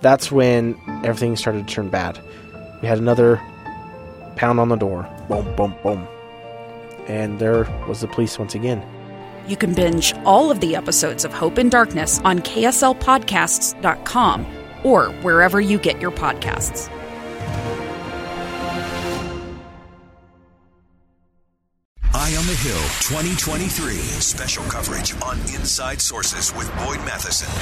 That's when everything started to turn bad. We had another pound on the door. Boom, boom, boom. And there was the police once again. You can binge all of the episodes of Hope and Darkness on KSLPodcasts.com or wherever you get your podcasts. Eye on the Hill 2023. Special coverage on Inside Sources with Boyd Matheson.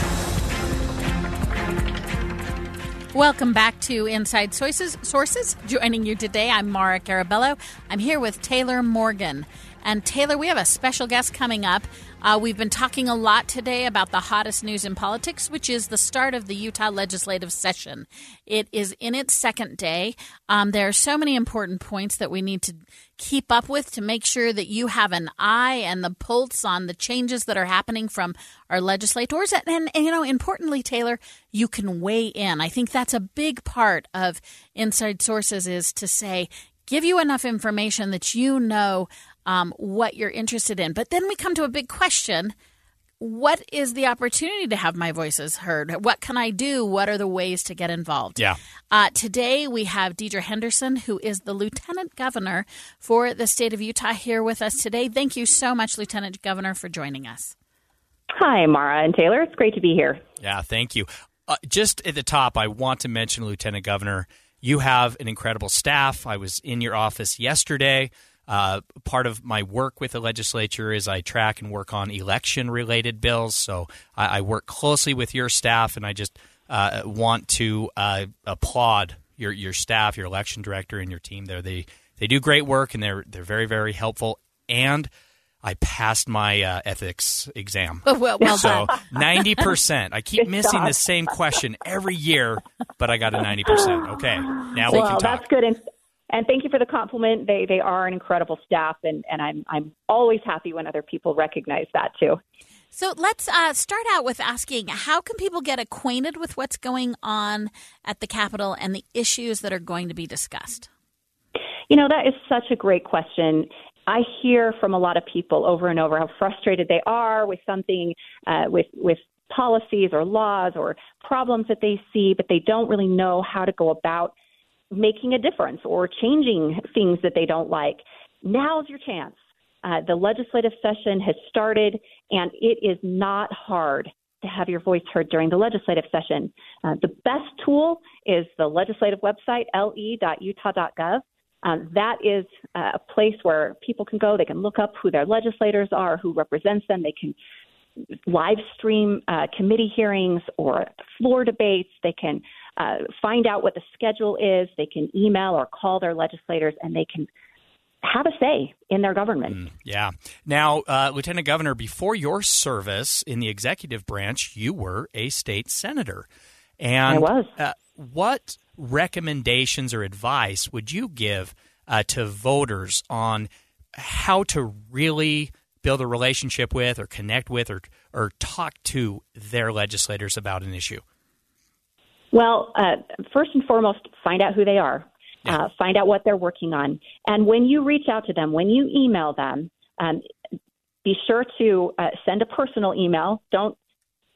Welcome back to Inside Sources. Sources. Joining you today, I'm Maura Carabello. I'm here with Taylor Morgan. And Taylor, we have a special guest coming up. Uh, we've been talking a lot today about the hottest news in politics, which is the start of the Utah legislative session. It is in its second day. Um, there are so many important points that we need to keep up with to make sure that you have an eye and the pulse on the changes that are happening from our legislators. And, and, and you know, importantly, Taylor, you can weigh in. I think that's a big part of Inside Sources is to say, give you enough information that you know um, what you're interested in. But then we come to a big question what is the opportunity to have my voices heard? What can I do? What are the ways to get involved? Yeah. Uh, today we have Deidre Henderson, who is the Lieutenant Governor for the state of Utah, here with us today. Thank you so much, Lieutenant Governor, for joining us. Hi, Maura and Taylor. It's great to be here. Yeah, thank you. Uh, just at the top, I want to mention, Lieutenant Governor, you have an incredible staff. I was in your office yesterday. Uh, part of my work with the legislature is I track and work on election related bills. So I, I, work closely with your staff, and I just uh, want to uh, applaud your your staff, your election director, and your team there. They they do great work, and they're they're very very helpful. And I passed my uh, ethics exam. Well, well so ninety percent. I keep missing the same question every year, but I got a ninety percent. Okay, now well, we can talk. That's good. And and thank you for the compliment. They they are an incredible staff, and and I'm I'm always happy when other people recognize that too. So let's uh, start out with asking how can people get acquainted with what's going on at the Capitol and the issues that are going to be discussed? You know, that is such a great question. I hear from a lot of people over and over how frustrated they are with something, uh, with with policies or laws or problems that they see, but they don't really know how to go about making a difference or changing things that they don't like. Now's your chance. Uh, the legislative session has started, and it is not hard to have your voice heard during the legislative session. Uh, the best tool is the legislative website, le.utah.gov. Um, that is uh, a place where people can go. They can look up who their legislators are, who represents them. They can live stream uh, committee hearings or floor debates. They can uh, find out what the schedule is. They can email or call their legislators, and they can have a say in their government. Mm, yeah. Now, uh, Lieutenant Governor, before your service in the executive branch, you were a state senator. And I was. Uh, what recommendations or advice would you give uh, to voters on how to really build a relationship with or connect with or, or talk to their legislators about an issue? Well, uh, first and foremost, find out who they are. Uh, find out what they're working on. And when you reach out to them, when you email them, um, be sure to uh, send a personal email. Don't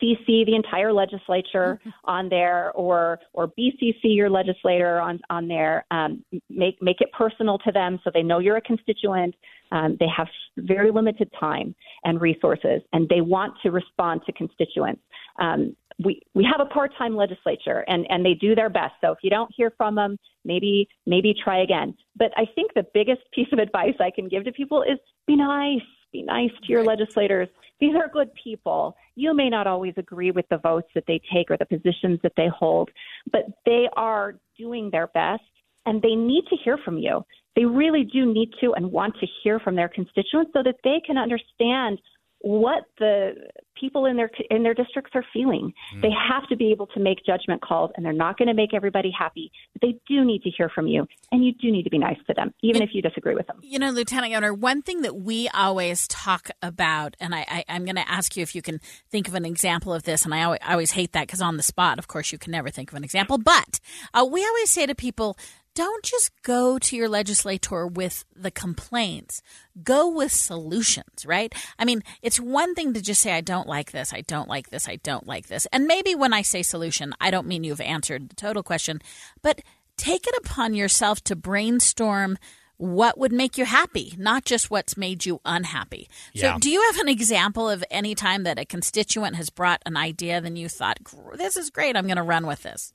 CC the entire legislature mm-hmm. on there, or or BCC your legislator on on there. Um, make make it personal to them so they know you're a constituent. Um, they have very limited time and resources, and they want to respond to constituents. Um, we we have a part-time legislature and and they do their best. So if you don't hear from them maybe maybe try again. But i think the biggest piece of advice i can give to people is be nice be nice to your legislators. These are good people. You may not always agree with the votes that they take or the positions that they hold but they are doing their best and they need to hear from you. They really do need to and want to hear from their constituents so that they can understand what the people in their in their districts are feeling. Mm. They have to be able to make judgment calls, and they're not going to make everybody happy. But they do need to hear from you, and you do need to be nice to them, even if you disagree with them. You know, Lieutenant Governor, one thing that we always talk about, and I, I, am going to ask you if you can think of an example of this, and I always, I always hate that because on the spot, of course, you can never think of an example. But uh, we always say to people, don't just go to your legislator with the complaints. Go with solutions, right? I mean, it's one thing to just say, I don't like this, I don't like this, I don't like this. And maybe when I say solution, I don't mean you've answered the total question, but take it upon yourself to brainstorm what would make you happy, not just what's made you unhappy. Yeah. So, do you have an example of any time that a constituent has brought an idea, then you thought, this is great, I'm going to run with this?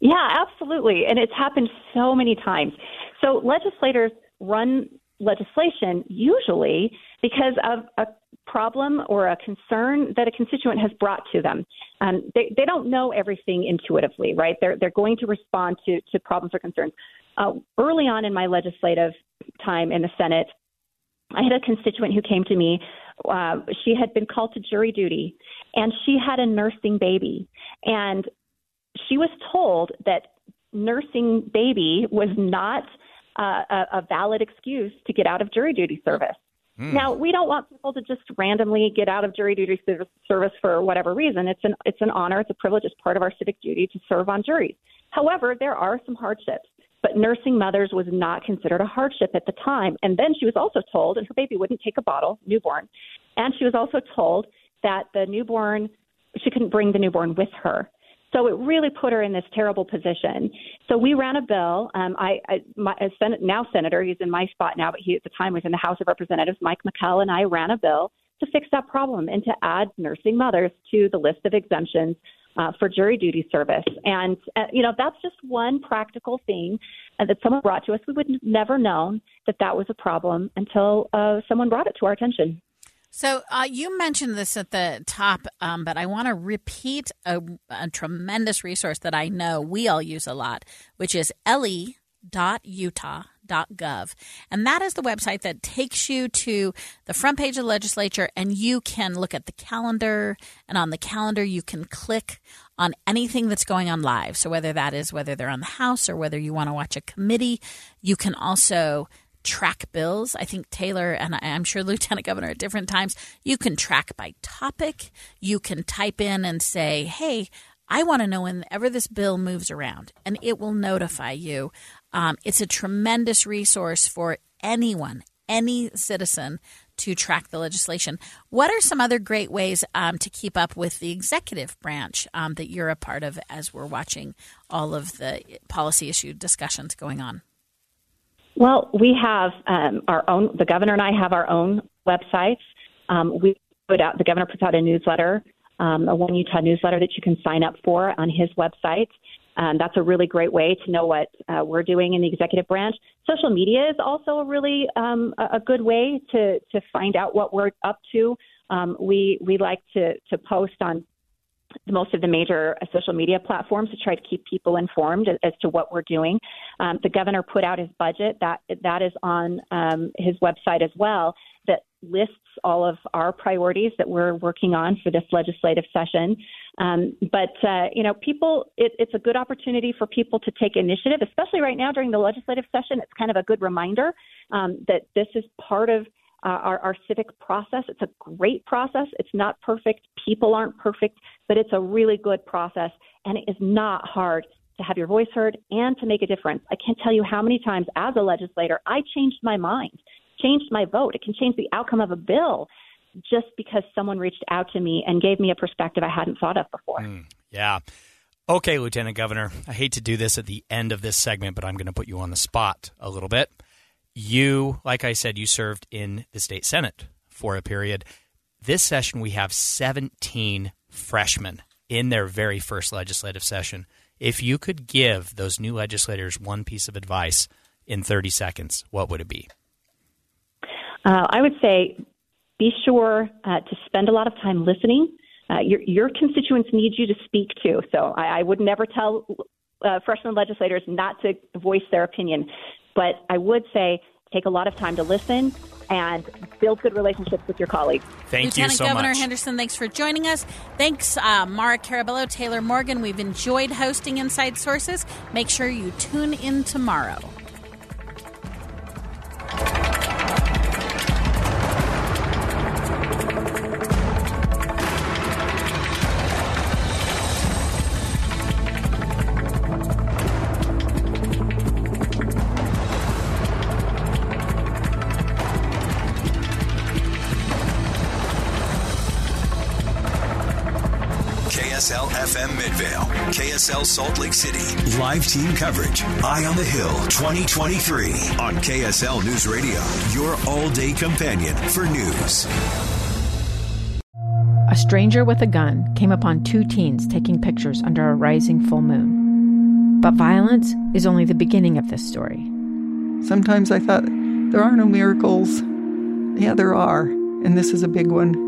Yeah, absolutely. And it's happened so many times. So legislators run legislation usually because of a problem or a concern that a constituent has brought to them. Um, they, they don't know everything intuitively, right? They're, they're going to respond to, to problems or concerns. Uh, early on in my legislative time in the Senate, I had a constituent who came to me. Uh, she had been called to jury duty and she had a nursing baby. And she was told that nursing baby was not uh, a, a valid excuse to get out of jury duty service. Mm. Now, we don't want people to just randomly get out of jury duty service for whatever reason. It's an it's an honor, it's a privilege, it's part of our civic duty to serve on juries. However, there are some hardships. But nursing mothers was not considered a hardship at the time. And then she was also told, and her baby wouldn't take a bottle, newborn. And she was also told that the newborn, she couldn't bring the newborn with her. So it really put her in this terrible position. So we ran a bill. Um, I, I my a Senate, now senator, he's in my spot now, but he at the time was in the House of Representatives. Mike McKell and I ran a bill to fix that problem and to add nursing mothers to the list of exemptions uh, for jury duty service. And uh, you know that's just one practical thing uh, that someone brought to us. We would never known that that was a problem until uh, someone brought it to our attention. So uh, you mentioned this at the top, um, but I want to repeat a, a, tremendous resource that I know we all use a lot, which is le.utah.gov. And that is the website that takes you to the front page of the legislature, and you can look at the calendar. And on the calendar, you can click on anything that's going on live. So whether that is whether they're on the House or whether you want to watch a committee, you can also track bills. I think Taylor and I'm sure Lieutenant Governor at different times, you can track by topic. You can type in and say, hey, I want to know whenever this bill moves around, and it will notify you. Um, it's a tremendous resource for anyone, any citizen to track the legislation. What are some other great ways um, to keep up with the executive branch um, that you're a part of as we're watching all of the policy issue discussions going on? Well, we have um, our own. The governor and I have our own websites. Um, we put out. The governor puts out a newsletter, um, a One Utah newsletter that you can sign up for on his website. Um, that's a really great way to know what uh, we're doing in the executive branch. Social media is also a really um, a good way to to find out what we're up to. Um, we we like to to post on most of the major uh, social media platforms to try to keep people informed as, to what we're doing. Um, the governor put out his budget that that is on um, his website as well. That lists all of our priorities that we're working on for this legislative session. Um, but uh, you know, people, it, it's a good opportunity for people to take initiative, especially right now during the legislative session. It's kind of a good reminder um, that this is part of uh, our, our civic process. It's a great process. It's not perfect. People aren't perfect, but it's a really good process, and it is not hard to have your voice heard and to make a difference. I can't tell you how many times as a legislator I changed my mind, changed my vote. It can change the outcome of a bill just because someone reached out to me and gave me a perspective I hadn't thought of before. Mm, yeah. Okay, Lieutenant Governor, I hate to do this at the end of this segment, but I'm going to put you on the spot a little bit. You, like I said, you served in the state Senate for a period. This session, we have 17 freshmen in their very first legislative session. If you could give those new legislators one piece of advice in 30 seconds, what would it be? Uh, I would say be sure uh, to spend a lot of time listening. Uh, your, your constituents need you to speak to. So I, I would never tell uh, freshman legislators not to voice their opinion. But I would say take a lot of time to listen and build good relationships with your colleagues. Thank Lieutenant you so Governor much. Henderson, thanks for joining us. Thanks, uh, Maura Carabello, Taylor Morgan. We've enjoyed hosting Inside Sources. Make sure you tune in tomorrow. KSL FM Midvale, KSL Salt Lake City, live team coverage. Eye on the Hill 2023 on KSL News Radio, your all day companion for news. A stranger with a gun came upon two teens taking pictures under a rising full moon. But violence is only the beginning of this story. Sometimes I thought, there are no miracles. Yeah, there are, and this is a big one.